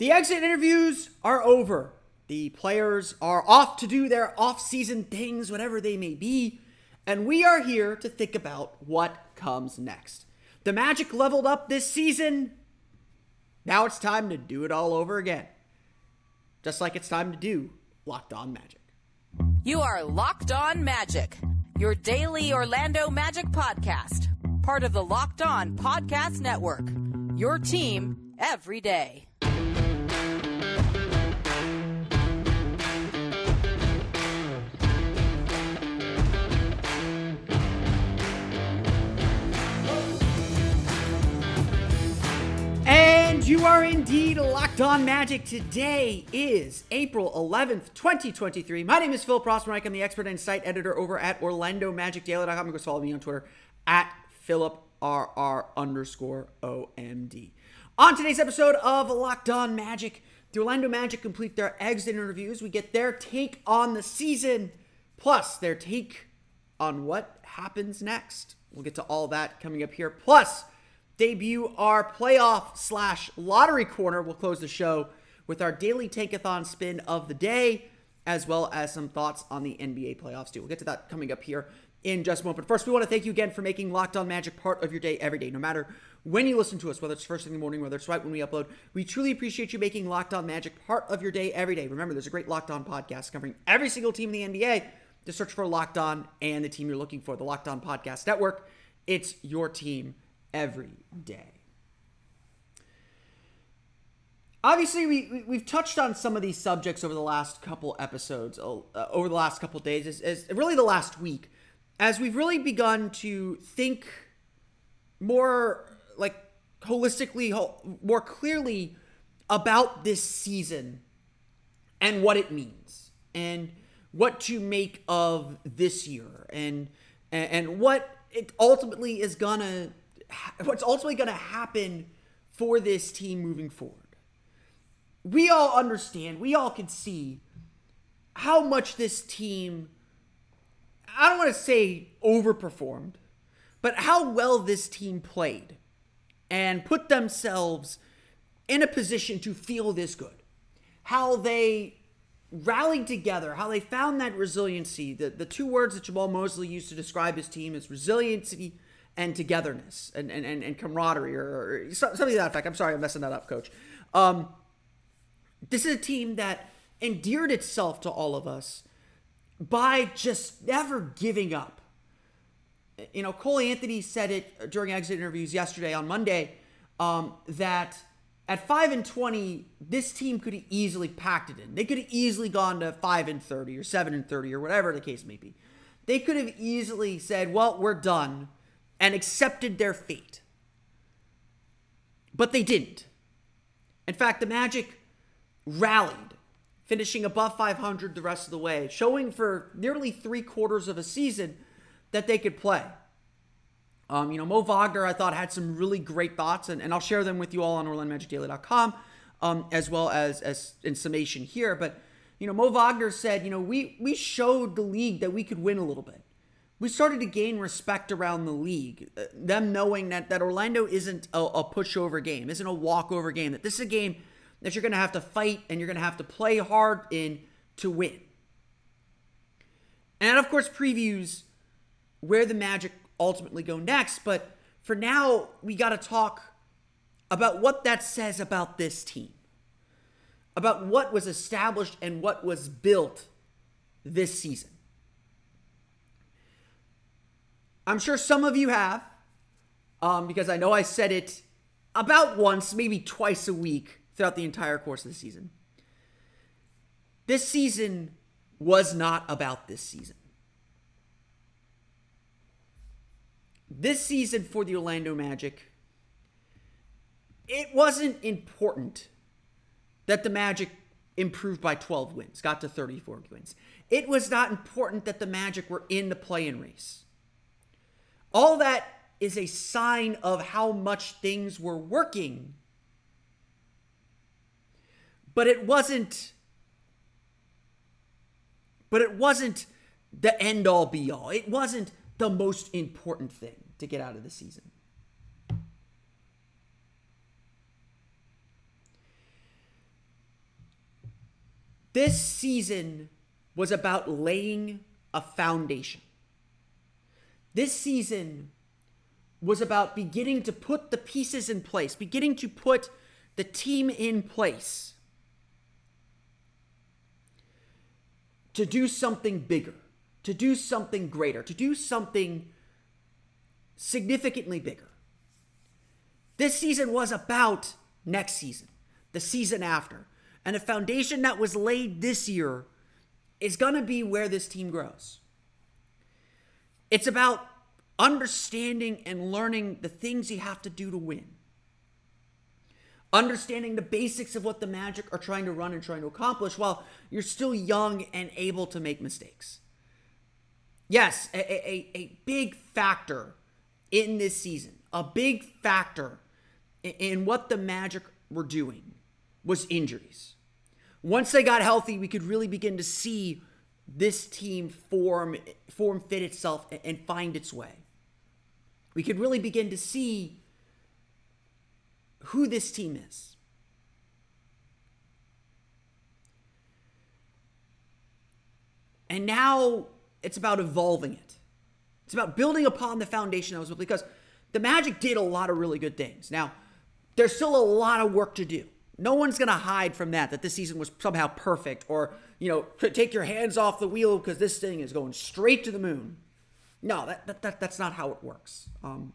The exit interviews are over. The players are off to do their off-season things, whatever they may be, and we are here to think about what comes next. The Magic leveled up this season. Now it's time to do it all over again. Just like it's time to do Locked On Magic. You are Locked On Magic, your daily Orlando Magic podcast, part of the Locked On Podcast Network. Your team every day. You are indeed locked on magic. Today is April 11th, 2023. My name is Philip Rossman-Reich. I'm the expert and site editor over at OrlandoMagicDaily.com. You can follow me on Twitter at PhilipRR underscore OMD. On today's episode of Locked On Magic, the Orlando Magic complete their exit interviews. We get their take on the season, plus their take on what happens next. We'll get to all that coming up here. Plus, debut our playoff slash lottery corner. We'll close the show with our daily tankathon spin of the day, as well as some thoughts on the NBA playoffs too. We'll get to that coming up here in just a moment. But first, we want to thank you again for making Locked On Magic part of your day every day, no matter when you listen to us, whether it's first thing in the morning, whether it's right when we upload. We truly appreciate you making Locked On Magic part of your day every day. Remember, there's a great Locked On podcast covering every single team in the NBA. Just search for Locked On and the team you're looking for, the Locked On Podcast Network. It's your team every day. Obviously, we, we have touched on some of these subjects over the last couple episodes, uh, over the last couple days, as, as really the last week, as we've really begun to think more like holistically, more clearly about this season and what it means, and what to make of this year, and and what it ultimately is gonna what's ultimately going to happen for this team moving forward. We all understand, we all can see how much this team, I don't want to say overperformed, but how well this team played and put themselves in a position to feel this good. How they rallied together, how they found that resiliency. The, the two words that Jamahl Mosley used to describe his team is resiliency and togetherness and, and, and, and camaraderie or, or, something to that effect. I'm sorry, I'm messing that up, coach. Um, this is a team that endeared itself to all of us by just never giving up. You know, Cole Anthony said it during exit interviews yesterday on Monday um, that at 5 and 20, this team could have easily packed it in. They could have easily gone to 5 and 30 or 7 and 30 or whatever the case may be. They could have easily said, well, we're done and accepted their fate. But they didn't. In fact, the Magic rallied, finishing above 500 the rest of the way, showing for nearly three quarters of a season that they could play. Um, you know, Mo Wagner, I thought, had some really great thoughts, and, and I'll share them with you all on OrlandoMagicDaily.com, um, as well as, as in summation here. But, you know, Mo Wagner said, you know, we, we showed the league that we could win a little bit we started to gain respect around the league. Uh, them knowing that, that Orlando isn't a, a pushover game, isn't a walkover game, that this is a game that you're going to have to fight and you're going to have to play hard in to win. And of course, previews where the Magic ultimately go next. But for now, we got to talk about what that says about this team, about what was established and what was built this season. I'm sure some of you have, um, because I know I said it about once, maybe twice a week throughout the entire course of the season. This season was not about this season. This season for the Orlando Magic, it wasn't important that the Magic improved by 12 wins, got to 34 wins. It was not important that the Magic were in the play in race. All that is a sign of how much things were working. But it wasn't but it wasn't the end all be all. It wasn't the most important thing to get out of the season. This season was about laying a foundation. This season was about beginning to put the pieces in place, beginning to put the team in place to do something bigger, to do something greater, to do something significantly bigger. This season was about next season, the season after. And the foundation that was laid this year is going to be where this team grows. It's about understanding and learning the things you have to do to win. Understanding the basics of what the Magic are trying to run and trying to accomplish while you're still young and able to make mistakes. Yes, a, a, a big factor in this season, a big factor in what the Magic were doing was injuries. Once they got healthy, we could really begin to see this team form form fit itself and find its way. We could really begin to see who this team is. And now it's about evolving it. It's about building upon the foundation that was built because the Magic did a lot of really good things. Now, there's still a lot of work to do. No one's going to hide from that, that this season was somehow perfect or, you know, take your hands off the wheel because this thing is going straight to the moon. No, that, that, that that's not how it works. Um,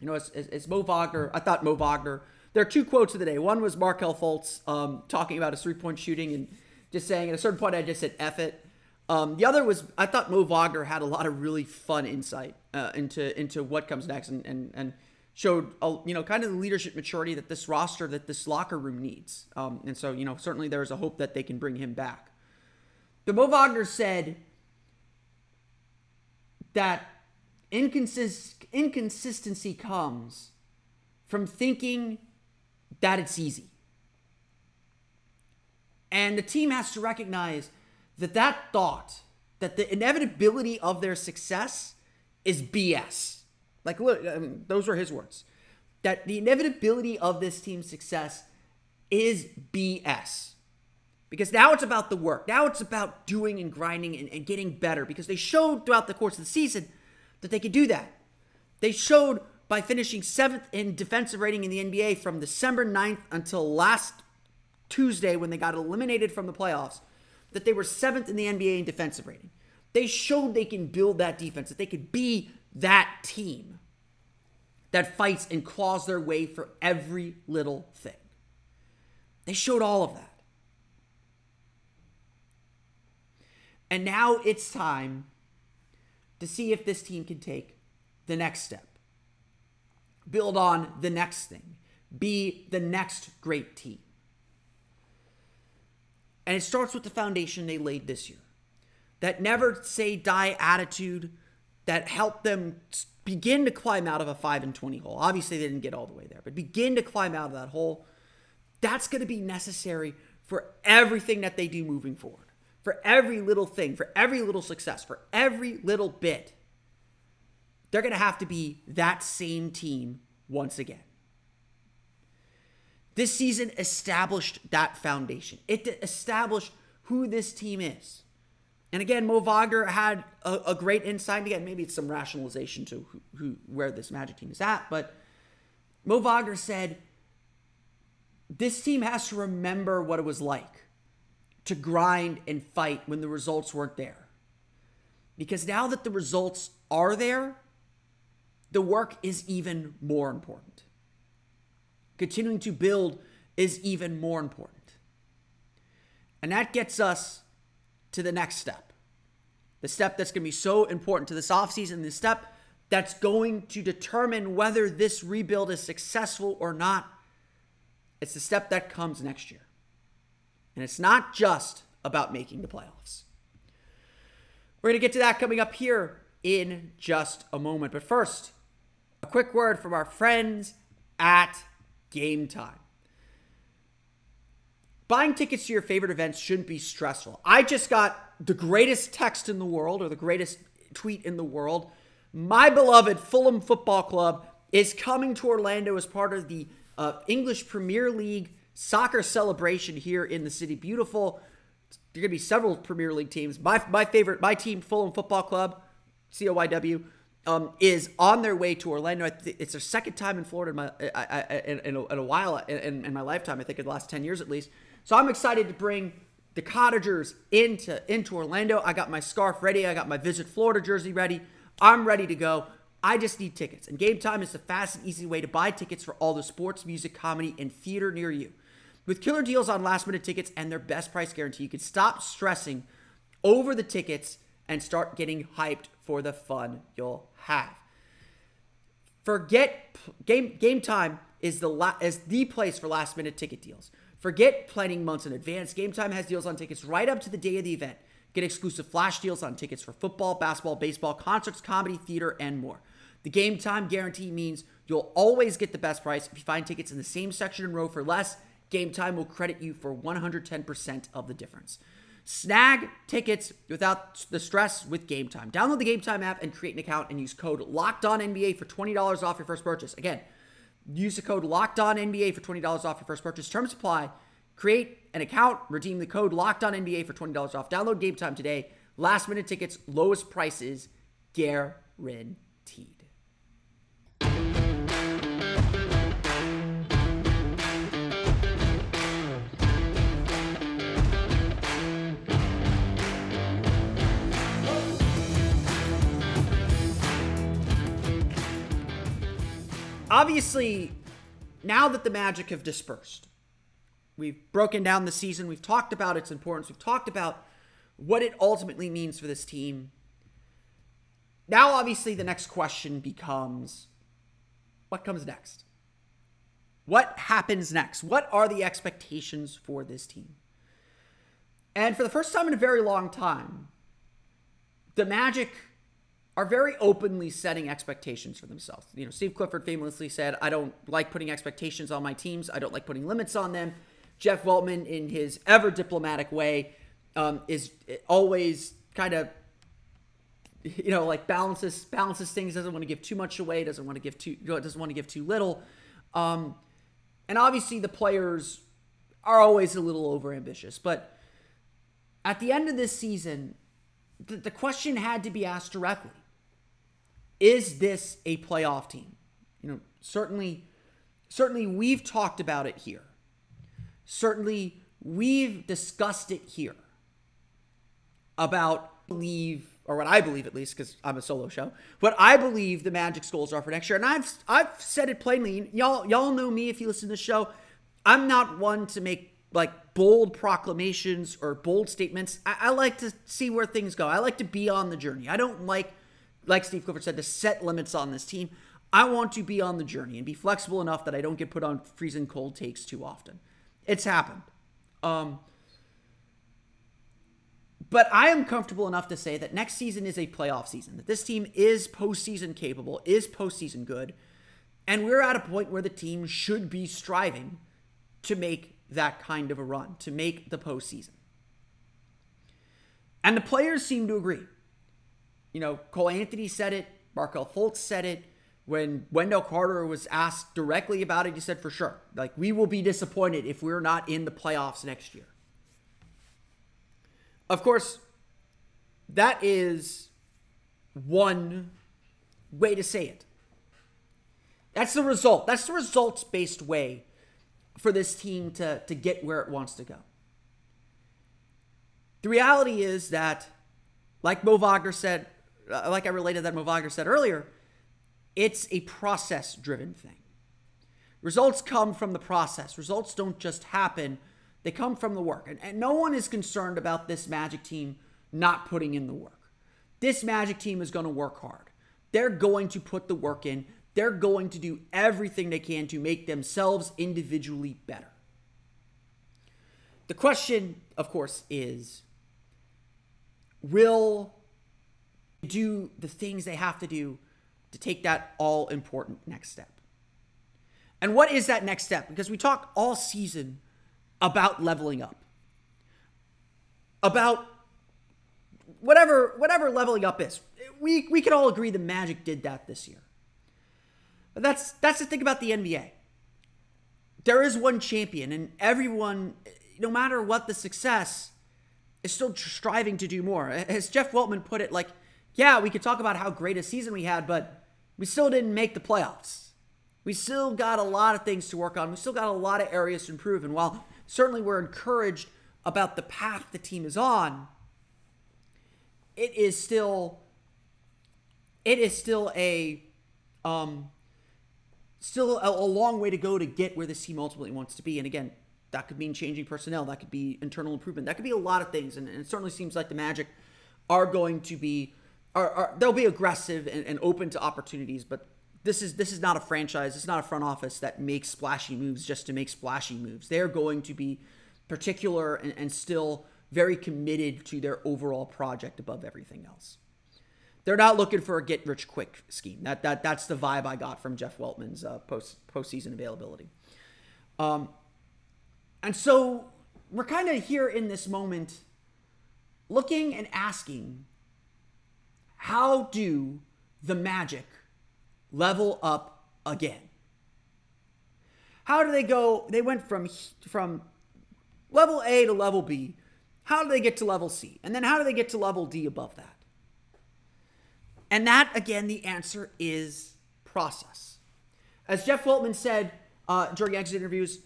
you know, it's, it's, Mo Wagner. I thought Mo Wagner. There are two quotes of the day. One was Markelle Fultz um, talking about his three point shooting and just saying at a certain point I just said F it. Um, the other was I thought Mo Wagner had a lot of really fun insight uh, into into what comes next and and, and showed a, you know kind of the leadership maturity that this roster that this locker room needs. Um, and so you know certainly there is a hope that they can bring him back. But Mo Wagner said that inconsist- inconsistency comes from thinking that it's easy. And the team has to recognize that that thought, that the inevitability of their success is BS. Like, look, I mean, those were his words. That the inevitability of this team's success is BS. Because now it's about the work. Now it's about doing and grinding and, and getting better. Because they showed throughout the course of the season that they could do that. They showed by finishing seventh in defensive rating in the NBA from December 9th until last Tuesday when they got eliminated from the playoffs that they were seventh in the NBA in defensive rating. They showed they can build that defense, that they could be that team that fights and claws their way for every little thing. They showed all of that. And now it's time to see if this team can take the next step, build on the next thing, be the next great team. And it starts with the foundation they laid this year. That never say die attitude that helped them begin to climb out of a 5 and 20 hole. Obviously, they didn't get all the way there, but begin to climb out of that hole. That's going to be necessary for everything that they do moving forward for every little thing, for every little success, for every little bit, they're going to have to be that same team once again. This season established that foundation. It established who this team is. And again, Mo Wagner had a, a, great insight. Again, maybe it's some rationalization to who, who, where this Magic team is at, but Mo Wagner said this team has to remember what it was like to grind and fight when the results weren't there. Because now that the results are there, the work is even more important. Continuing to build is even more important. And that gets us to the next step. The step that's going to be so important to this offseason, the step that's going to determine whether this rebuild is successful or not. It's the step that comes next year. And it's not just about making the playoffs. We're going to get to that coming up here in just a moment. But first, a quick word from our friends at Gametime. Buying tickets to your favorite events shouldn't be stressful. I just got the greatest text in the world or the greatest tweet in the world. My beloved Fulham Football Club is coming to Orlando as part of the uh, English Premier League soccer celebration here in the city. Beautiful there are going to be several Premier League teams. My my favorite, my team, Fulham Football Club, COYW, um, is on their way to Orlando. It's their second time in Florida in, my, I, I, in, in, a, in a while in, in my lifetime. I think in the last ten years at least. So I'm excited to bring the Cottagers into into Orlando. I got my scarf ready. I got my Visit Florida jersey ready. I'm ready to go. I just need tickets. And Gametime is the fast and easy way to buy tickets for all the sports, music, comedy, and theater near you. With killer deals on last minute tickets and their best price guarantee, you can stop stressing over the tickets and start getting hyped for the fun you'll have. Forget game game time is the la- is the place for last minute ticket deals. Forget planning months in advance. Gametime has deals on tickets right up to the day of the event. Get exclusive flash deals on tickets for football, basketball, baseball, concerts, comedy, theater, and more. The game time guarantee means you'll always get the best price. If you find tickets in the same section and row for less, Gametime will credit you for 110% of the difference. Snag tickets without the stress with Gametime. Download the Gametime app and create an account and use code Locked On NBA for $20 off your first purchase. Again, use the code Locked On NBA for $20 off your first purchase. Terms apply. Create an account, redeem the code Locked On NBA for $20 off. Download Gametime today. Last minute tickets, lowest prices guaranteed. Obviously, now that the Magic have dispersed, we've broken down the season, we've talked about its importance, we've talked about what it ultimately means for this team. Now, obviously, the next question becomes what comes next? What happens next? What are the expectations for this team? And for the first time in a very long time, the Magic are very openly setting expectations for themselves. You know, Steve Clifford famously said, I don't like putting expectations on my teams, I don't like putting limits on them. Jeff Weltman, in his ever diplomatic way, um, is always kind of you know like balances balances things doesn't want to give too much away doesn't want to give too doesn't want to give too little um, and obviously the players are always a little over ambitious but at the end of this season the, the question had to be asked directly is this a playoff team? You know, certainly, certainly we've talked about it here. Certainly we've discussed it here about believe or what I believe at least, because I'm a solo show, what I believe the Magic's goals are for next year. And I've I've said it plainly. Y'all y'all know me if you listen to the show. I'm not one to make like bold proclamations or bold statements. I, I like to see where things go. I like to be on the journey. I don't like like Steve Clifford said, to set limits on this team. I want to be on the journey and be flexible enough that I don't get put on freezing cold takes too often. It's happened. Um, but I am comfortable enough to say that next season is a playoff season, that this team is postseason capable, is postseason good, and we're at a point where the team should be striving to make that kind of a run, to make the postseason. And the players seem to agree you know, Cole Anthony said it, Markelle Fultz said it. When Wendell Carter was asked directly about it, he said, for sure, like, we will be disappointed if we're not in the playoffs next year. Of course, that is one way to say it. That's the result. That's the results based way for this team to, to get where it wants to go. The reality is that, like Mo Wagner said Uh, like I related that Mo Wagner said earlier, it's a process driven thing. Results come from the process. Results don't just happen, they come from the work. And, and no one is concerned about this Magic team not putting in the work. This Magic team is going to work hard. They're going to put the work in. They're going to do everything they can to make themselves individually better. The question, of course, is will do the things they have to do to take that all important next step. And what is that next step? Because we talk all season about leveling up. About whatever whatever leveling up is. We we can all agree the Magic did that this year. But that's that's the thing about the NBA. There is one champion and everyone no matter what the success, is still striving to do more. As Jeff Weltman put it, like, yeah, we could talk about how great a season we had, but we still didn't make the playoffs. We still got a lot of things to work on. We still got a lot of areas to improve. And while certainly we're encouraged about the path the team is on, it is still it is still a um still a, a long way to go to get where this team ultimately wants to be. And again, that could mean changing personnel. That could be internal improvement. That could be a lot of things. And, and it certainly seems like the Magic are going to be are, are they'll be aggressive and, and open to opportunities, but this is this is not a franchise. It's not a front office that makes splashy moves just to make splashy moves. They're going to be particular and, and still very committed to their overall project above everything else. They're not looking for a get rich quick scheme. That that that's the vibe I got from Jeff Weltman's uh, post postseason availability. Um, and so we're kind of here in this moment, looking and asking, how do the Magic level up again? How do they go? They went from from level A to level B. How do they get to level C? And then how do they get to level D above that? And that, again, the answer is process. As Jeff Weltman said uh, during exit interviews,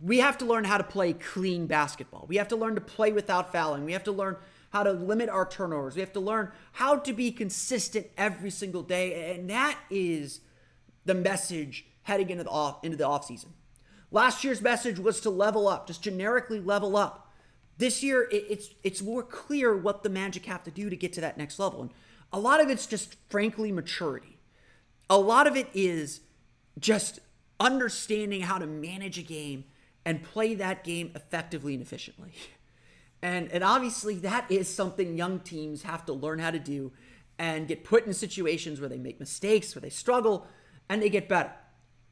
we have to learn how to play clean basketball. We have to learn to play without fouling. We have to learn how to limit our turnovers. We have to learn how to be consistent every single day. And that is the message heading into the off into the offseason. Last year's message was to level up, just generically level up. This year, it's it's more clear what the Magic have to do to get to that next level. And a lot of it's just frankly maturity. A lot of it is just understanding how to manage a game and play that game effectively and efficiently. And and obviously that is something young teams have to learn how to do and get put in situations where they make mistakes, where they struggle, and they get better.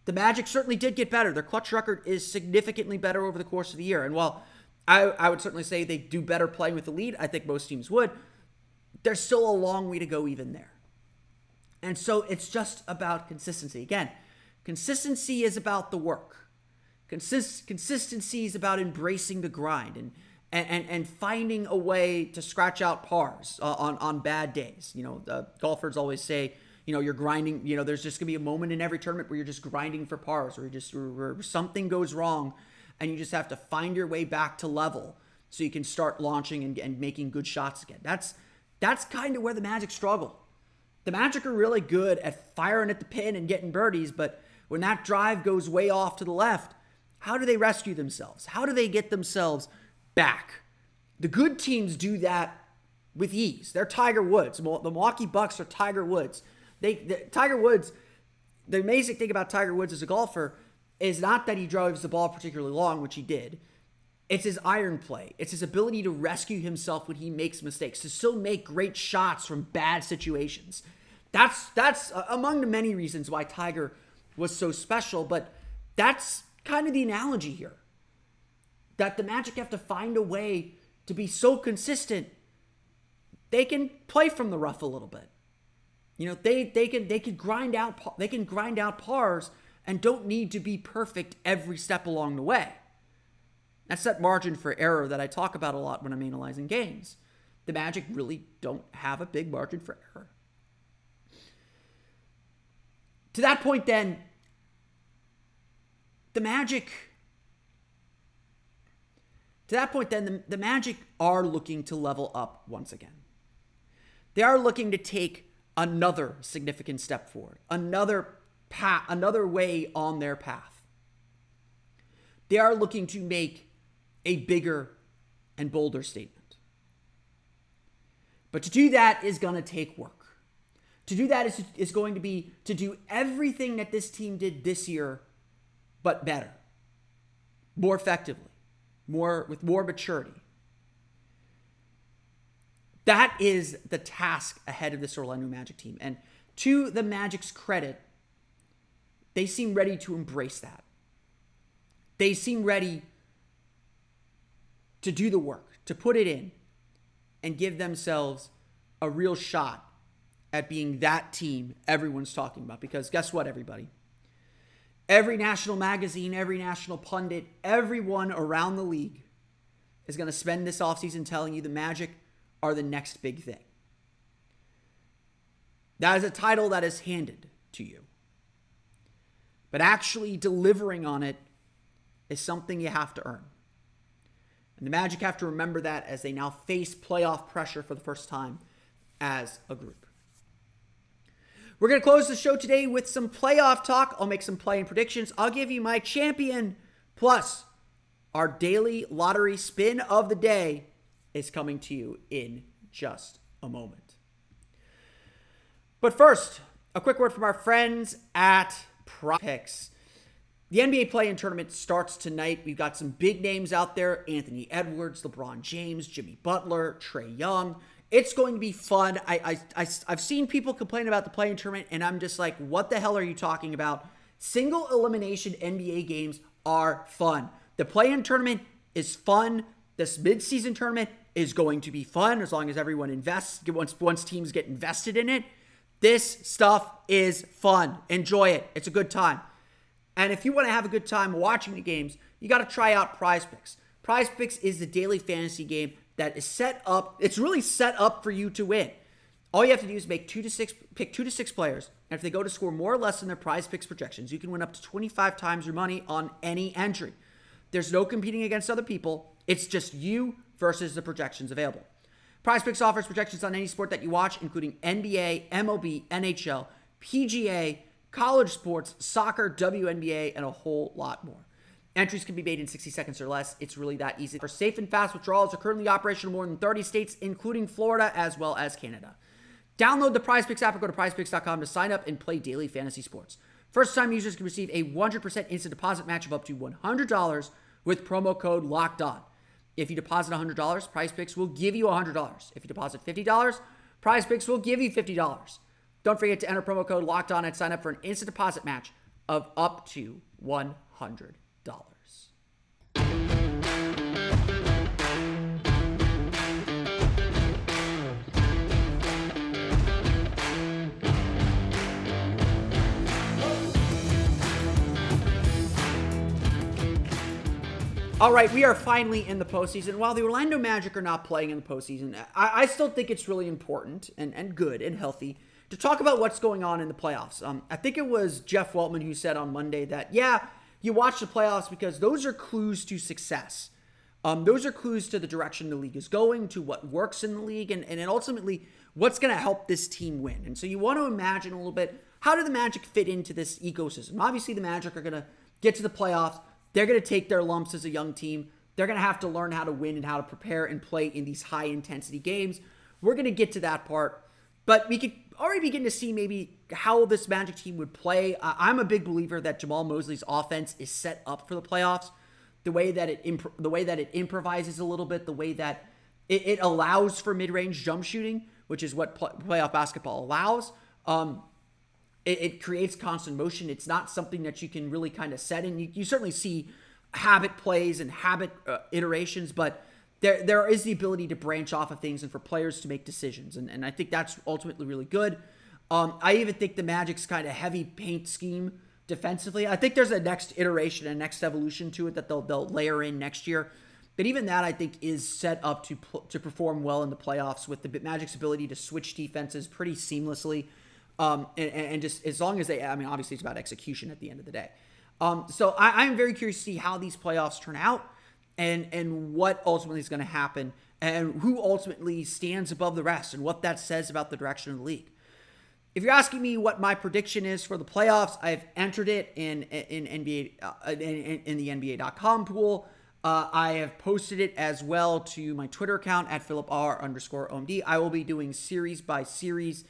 The Magic certainly did get better. Their clutch record is significantly better over the course of the year. And while I, I would certainly say they do better playing with the lead, I think most teams would there's still a long way to go even there. And so it's just about consistency. Again, consistency is about the work. Consist- consistency is about embracing the grind and, and, and, finding a way to scratch out pars uh, on, on bad days. You know, golfers always say, you know, you're grinding, you know, there's just going to be a moment in every tournament where you're just grinding for pars, or just where something goes wrong and you just have to find your way back to level so you can start launching and, and making good shots again. That's that's kind of where the Magic struggle. The Magic are really good at firing at the pin and getting birdies, but when that drive goes way off to the left, how do they rescue themselves? How do they get themselves back? The good teams do that with ease. They're Tiger Woods. The Milwaukee Bucks are Tiger Woods. They, the, Tiger Woods. The amazing thing about Tiger Woods as a golfer is not that he drives the ball particularly long, which he did. It's his iron play. It's his ability to rescue himself when he makes mistakes, to still make great shots from bad situations. That's that's uh, among the many reasons why Tiger was so special, but that's kind of the analogy here. That the Magic have to find a way to be so consistent they can play from the rough a little bit. You know, they they can they can grind out they can grind out pars and don't need to be perfect every step along the way. That's that margin for error that I talk about a lot when I'm analyzing games. The Magic really don't have a big margin for error. To that point, then, the Magic. To that point, then, the, the Magic are looking to level up once again. They are looking to take another significant step forward, another path, another way on their path. They are looking to make a bigger and bolder statement. But to do that is going to take work. To do that is, is going to be to do everything that this team did this year, but better, more effectively, more with more maturity. That is the task ahead of this Orlando Magic team. And to the Magic's credit, they seem ready to embrace that. They seem ready to do the work, to put it in, and give themselves a real shot at being that team everyone's talking about. Because guess what, everybody? Every national magazine, every national pundit, everyone around the league is going to spend this offseason telling you the Magic are the next big thing. That is a title that is handed to you. But actually delivering on it is something you have to earn. And the Magic have to remember that as they now face playoff pressure for the first time as a group. We're going to close the show today with some playoff talk. I'll make some playing predictions. I'll give you my champion. Plus, our daily lottery spin of the day is coming to you in just a moment. But first, a quick word from our friends at PrizePicks. The NBA play-in tournament starts tonight. We've got some big names out there: Anthony Edwards, LeBron James, Jimmy Butler, Trae Young. It's going to be fun. I, I, I I've seen people complain about the play-in tournament, and I'm just like, what the hell are you talking about? Single elimination NBA games are fun. The play-in tournament is fun. This mid-season tournament is going to be fun as long as everyone invests. Once once teams get invested in it, this stuff is fun. Enjoy it. It's a good time. And if you want to have a good time watching the games, you got to try out PrizePicks. Prize Picks is the daily fantasy game that is set up. It's really set up for you to win. All you have to do is make two to six, pick two to six players, and if they go to score more or less than their PrizePicks projections, you can win up to 25 times your money on any entry. There's no competing against other people. It's just you versus the projections available. PrizePicks offers projections on any sport that you watch, including NBA, MLB, NHL, PGA, college sports, soccer, WNBA, and a whole lot more. Entries can be made in 60 seconds or less. It's really that easy. For safe and fast withdrawals are currently operational in more than 30 states, including Florida as well as Canada. Download the PrizePicks app or go to PrizePicks.com to sign up and play daily fantasy sports. First-time users can receive a 100% instant deposit match of up to $100 with promo code Locked On. If you deposit $100, PrizePicks will give you $100. If you deposit $50, PrizePicks will give you $50. Don't forget to enter promo code Locked On and sign up for an instant deposit match of up to $100. All right, we are finally in the postseason. While the Orlando Magic are not playing in the postseason, I, I still think it's really important and, and good and healthy to talk about what's going on in the playoffs. Um, I think it was Jeff Weltman who said on Monday that, yeah, you watch the playoffs because those are clues to success. Um, those are clues to the direction the league is going, to what works in the league, and, and ultimately what's going to help this team win. And so you want to imagine a little bit how do the Magic fit into this ecosystem? Obviously, the Magic are going to get to the playoffs. They're going to take their lumps as a young team. They're going to have to learn how to win and how to prepare and play in these high intensity games. We're going to get to that part. But we could already begin to see maybe how this Magic team would play. I'm a big believer that Jamahl Mosley's offense is set up for the playoffs. The way that it imp- the way that it improvises a little bit, the way that it, it allows for mid-range jump shooting, which is what pl- playoff basketball allows. Um, it, it, creates constant motion. It's not something that you can really kind of set in. You, you certainly see habit plays and habit uh, iterations, but there there is the ability to branch off of things and for players to make decisions. And, and I think that's ultimately really good. Um, I even think the Magic's kind of heavy paint scheme defensively. I think there's a next iteration, a next evolution to it that they'll they'll layer in next year. But even that, I think, is set up to to perform well in the playoffs with the Magic's ability to switch defenses pretty seamlessly, um, and, and, just as long as they, I mean, obviously it's about execution at the end of the day. Um, so I, I'm very curious to see how these playoffs turn out and and what ultimately is going to happen and who ultimately stands above the rest and what that says about the direction of the league. If you're asking me what my prediction is for the playoffs, I've entered it in in NBA uh, in, in, the NBA.com pool. Uh, I have posted it as well to my Twitter account at Philip R underscore OMD. I will be doing series by series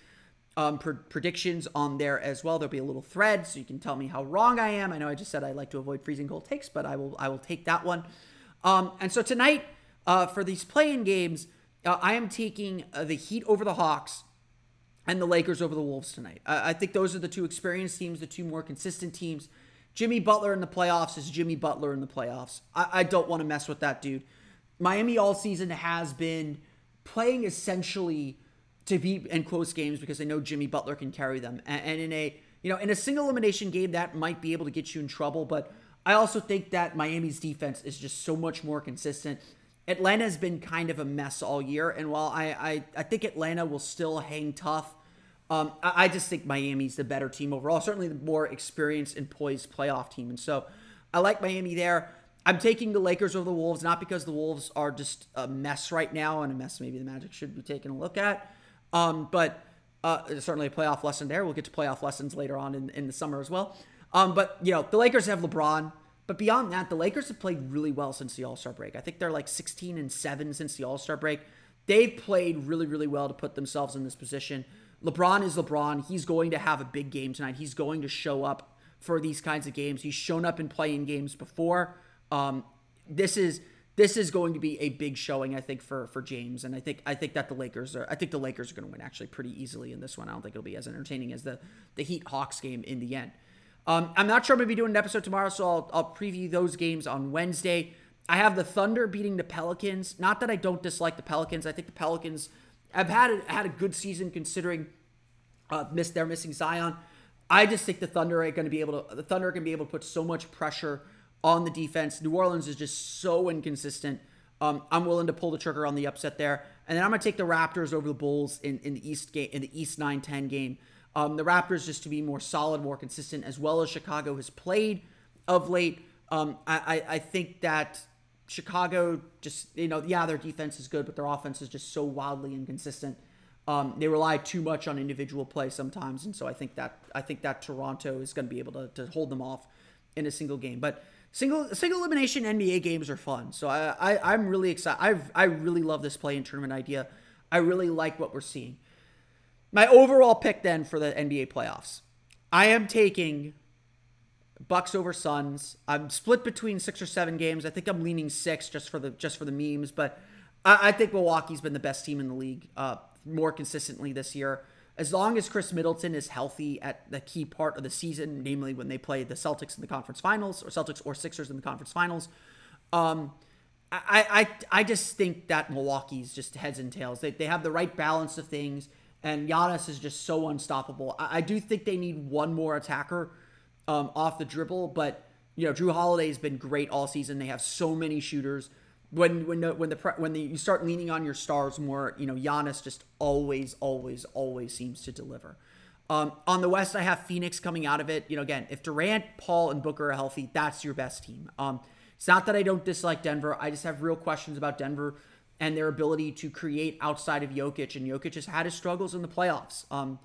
um, pr- predictions on there as well. There'll be a little thread so you can tell me how wrong I am. I know I just said I like to avoid freezing cold takes, but I will I will take that one. Um, and so tonight, uh, for these play-in games, uh, I am taking uh, the Heat over the Hawks and the Lakers over the Wolves tonight. I think those are the two experienced teams, the two more consistent teams. Jimmy Butler in the playoffs is Jimmy Butler in the playoffs. I, I don't want to mess with that dude. Miami all season has been playing essentially to be in close games because they know Jimmy Butler can carry them. And, in a you know in a single elimination game that might be able to get you in trouble, but I also think that Miami's defense is just so much more consistent. Atlanta has been kind of a mess all year, and while I I, I think Atlanta will still hang tough, um, I, I just think Miami's the better team overall. Certainly the more experienced and poised playoff team, and so I like Miami there. I'm taking the Lakers over the Wolves, not because the Wolves are just a mess right now, and a mess maybe the Magic should be taking a look at, um, but uh, certainly a playoff lesson there. We'll get to playoff lessons later on in, in the summer as well. Um, but you know the Lakers have LeBron. But beyond that, the Lakers have played really well since the All Star break. I think they're like 16 and 7 since the All Star break. They've played really, really well to put themselves in this position. LeBron is LeBron. He's going to have a big game tonight. He's going to show up for these kinds of games. He's shown up in playing games before. Um, this is this is going to be a big showing, I think, for for James. And I think I think that the Lakers are I think the Lakers are going to win actually pretty easily in this one. I don't think it'll be as entertaining as the the Heat Hawks game in the end. Um, I'm not sure I'm going to be doing an episode tomorrow, so I'll, I'll preview those games on Wednesday. I have the Thunder beating the Pelicans. Not that I don't dislike the Pelicans. I think the Pelicans have had a, had a good season considering uh, miss they're missing Zion. I just think the Thunder are going to be able to the Thunder are going to be able to put so much pressure on the defense. New Orleans is just so inconsistent. Um, I'm willing to pull the trigger on the upset there, and then I'm going to take the Raptors over the Bulls in, in the East game in the East 9-10 game. Um, the Raptors just to be more solid, more consistent, as well as Chicago has played of late. Um, I, I, I think that Chicago just you know yeah their defense is good, but their offense is just so wildly inconsistent. Um, they rely too much on individual play sometimes, and so I think that I think that Toronto is going to be able to, to hold them off in a single game. But single single elimination NBA games are fun, so I, I am really excited. I I really love this play in tournament idea. I really like what we're seeing. My overall pick then for the NBA playoffs. I am taking Bucks over Suns. I'm split between six or seven games. I think I'm leaning six just for the just for the memes, but I, I think Milwaukee's been the best team in the league uh, more consistently this year. As long as Khris Middleton is healthy at the key part of the season, namely when they play the Celtics in the conference finals, or Celtics or Sixers in the conference finals, um, I, I I just think that Milwaukee's just heads and tails. They, they have the right balance of things and Giannis is just so unstoppable. I, I do think they need one more attacker um, off the dribble, but you know Jrue Holiday has been great all season. They have so many shooters. When when the, when the when the, you start leaning on your stars more, you know Giannis just always always always seems to deliver. Um, on the West, I have Phoenix coming out of it. You know, again, if Durant, Paul, and Booker are healthy, that's your best team. Um, it's not that I don't dislike Denver. I just have real questions about Denver and their ability to create outside of Jokic. And Jokic has had his struggles in the playoffs. Um,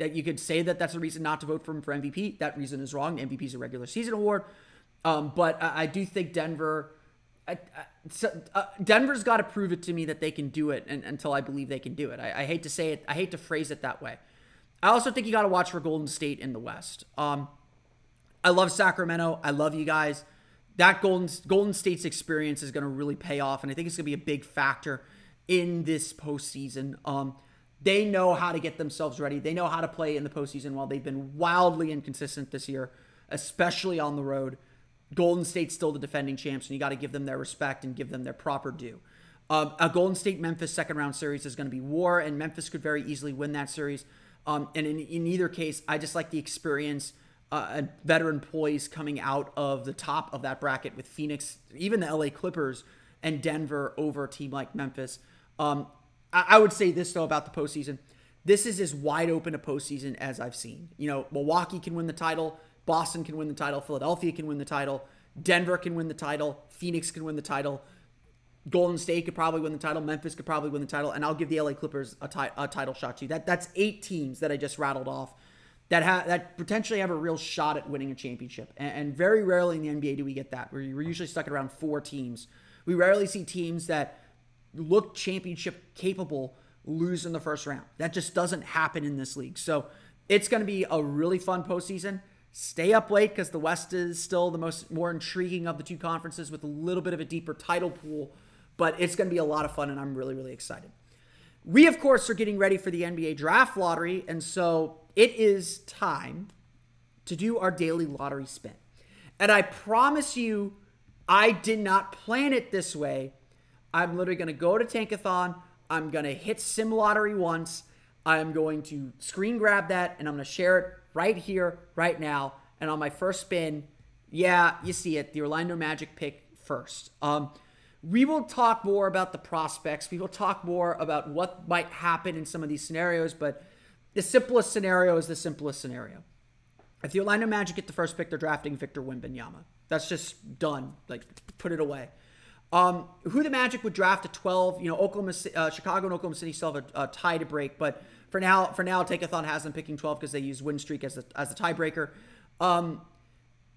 that you could say that that's a reason not to vote for him for MVP. That reason is wrong. MVP is a regular season award. Um, but I, I, do think Denver, So, uh, Denver's got to prove it to me that they can do it, and, until I believe they can do it. I, I, hate to say it. I hate to phrase it that way. I also think you got to watch for Golden State in the West. Um, I love Sacramento. I love you guys that Golden Golden State's experience is going to really pay off, and I think it's going to be a big factor in this postseason. Um, they know how to get themselves ready. They know how to play in the postseason while they've been wildly inconsistent this year, especially on the road. Golden State's still the defending champs, and you got to give them their respect and give them their proper due. Um, a Golden State Memphis second round series is going to be war, and Memphis could very easily win that series. Um, and in, in either case, I just like the experience uh, veteran poise coming out of the top of that bracket with Phoenix, even the LA Clippers and Denver over a team like Memphis. Um, I, I would say this though about the postseason. This is as wide open a postseason as I've seen. You know, Milwaukee can win the title, Boston can win the title, Philadelphia can win the title, Denver can win the title, Phoenix can win the title. Golden State could probably win the title. Memphis could probably win the title, and I'll give the LA Clippers a, ti- a title shot too. That that's eight teams that I just rattled off that ha- that potentially have a real shot at winning a championship. And, and very rarely in the NBA do we get that. We're, we're usually stuck at around four teams. We rarely see teams that look championship capable lose in the first round. That just doesn't happen in this league. So it's going to be a really fun postseason. Stay up late because the West is still the most more intriguing of the two conferences with a little bit of a deeper title pool. But it's going to be a lot of fun, and I'm really, really excited. We, of course, are getting ready for the NBA draft lottery. And so it is time to do our daily lottery spin. And I promise you, I did not plan it this way. I'm literally going to go to Tankathon. I'm going to hit Sim Lottery once. I'm going to screen grab that and I'm going to share it right here, right now. And on my first spin, yeah, you see it, the Orlando Magic pick first. Um, we will talk more about the prospects. We will talk more about what might happen in some of these scenarios, but the simplest scenario is the simplest scenario. If the Orlando Magic get the first pick, they're drafting Victor Wembanyama. That's just done. Like, put it away. Um, who the Magic would draft at 12? You know, Oklahoma, uh, Chicago and Oklahoma City still have a, a, tie to break, but for now, for now, Tankathon has them picking 12 because they use win streak as a, as the tiebreaker. Um,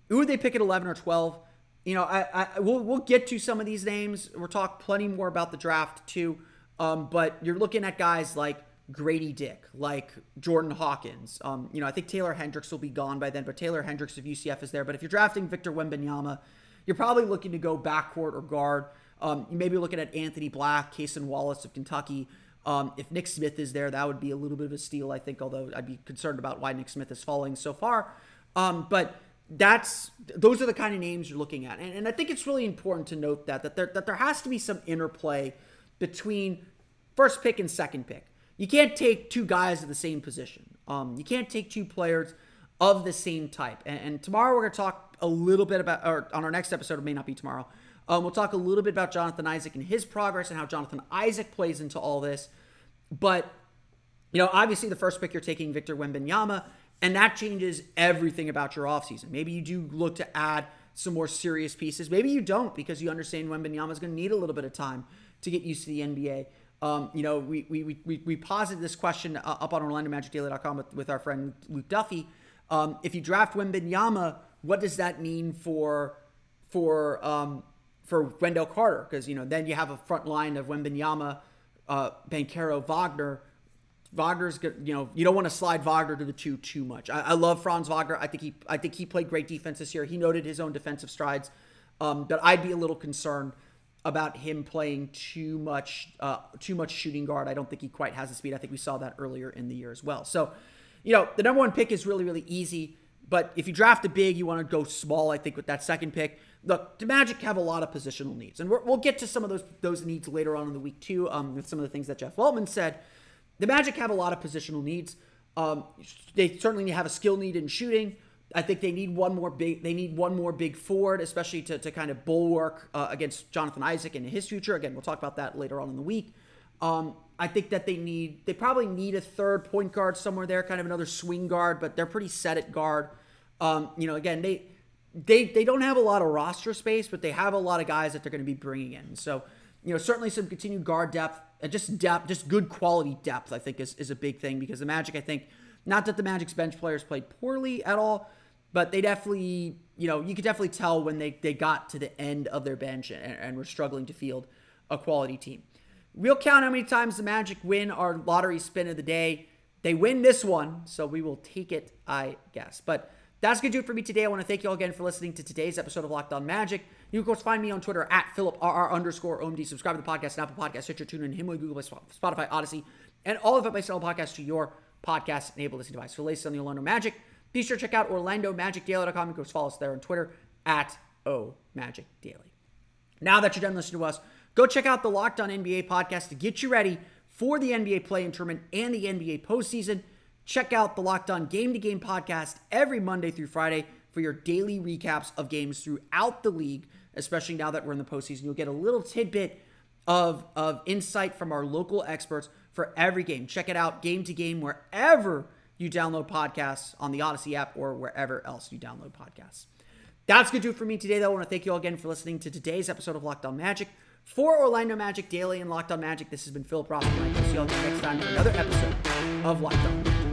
who would they pick at 11 or 12? You know, I, I we'll we'll get to some of these names. We'll talk plenty more about the draft too. Um, but you're looking at guys like Grady Dick, like Jordan Hawkins. Um, you know, I think Taylor Hendricks will be gone by then, but Taylor Hendricks of UCF is there. But if you're drafting Victor Wembanyama, you're probably looking to go backcourt or guard. Um, you may be looking at Anthony Black, Cason Wallace of Kentucky. Um, if Nick Smith is there, that would be a little bit of a steal, I think, although I'd be concerned about why Nick Smith is falling so far. Um, but that's those are the kind of names you're looking at. And, and I think it's really important to note that that there, that there has to be some interplay between first pick and second pick. You can't take two guys at the same position. Um, you can't take two players of the same type. And, and tomorrow we're going to talk a little bit about, or on our next episode, it may not be tomorrow. Um, we'll talk a little bit about Jonathan Isaac and his progress and how Jonathan Isaac plays into all this. But, you know, obviously the first pick you're taking Victor Wembanyama, and that changes everything about your offseason. Maybe you do look to add some more serious pieces. Maybe you don't because you understand Wembanyama is going to need a little bit of time to get used to the NBA. Um, you know, we, we, we, we posited this question uh, up on OrlandoMagicDaily.com with, with our friend Luke Duffy. Um, if you draft Wembanyama, what does that mean for for um, for Wendell Carter? Because you know then you have a front line of Wembanyama, uh, Banchero, Wagner. Wagner's good. You know you don't want to slide Wagner to the two too much. I, I, love Franz Wagner. I think he I think he played great defense this year. He noted his own defensive strides, um, but I'd be a little concerned about him playing too much uh, too much shooting guard. I don't think he quite has the speed. I think we saw that earlier in the year as well. So, you know, the number one pick is really really easy. But if you draft a big, you want to go small. I think with that second pick. Look, the Magic have a lot of positional needs, and we will get to some of those those needs later on in the week too. Um, with some of the things that Jeff Weltman said, the Magic have a lot of positional needs. Um, they certainly have a skill need in shooting. I think they need one more big. They need one more big forward, especially to, to kind of bulwark uh, against Jonathan Isaac and his future. Again, we'll talk about that later on in the week. Um, I think that they need. They probably need a third point guard somewhere there, kind of another swing guard, but they're pretty set at guard. Um, you know, again, they they they don't have a lot of roster space, but they have a lot of guys that they're going to be bringing in. So, you know, certainly some continued guard depth and just depth, just good quality depth. I think is is a big thing because the Magic. I think not that the Magic's bench players played poorly at all but they definitely, you know, you could definitely tell when they, they got to the end of their bench and, and were struggling to field a quality team. We'll count how many times the Magic win our lottery spin of the day. They win this one, so we will take it, I guess. But that's going to do it for me today. I want to thank you all again for listening to today's episode of Locked On Magic. You can, of course, find me on Twitter at PhilipRR underscore OMD. Subscribe to the podcast, Apple Podcast, Stitcher, TuneIn, Himalaya, Google, Play, Spotify, Odyssey, and all of it by selling podcasts to your podcast-enabled listening device. For latest on the Orlando Magic, be sure to check out OrlandoMagicDaily.com. You can follow us there on Twitter at OMagicDaily. Now that you're done listening to us, go check out the Locked On NBA podcast to get you ready for the NBA play-in tournament and the NBA postseason. Check out the Locked On Game to Game podcast every Monday through Friday for your daily recaps of games throughout the league, especially now that we're in the postseason. You'll get a little tidbit of, of insight from our local experts for every game. Check it out, game to game, wherever you download podcasts on the Odyssey app or wherever else you download podcasts. That's going to do it for me today, though. I want to thank you all again for listening to today's episode of Locked On Magic. For Orlando Magic Daily and Locked On Magic, this has been Philip Ross. I'll see you all next time for another episode of Locked On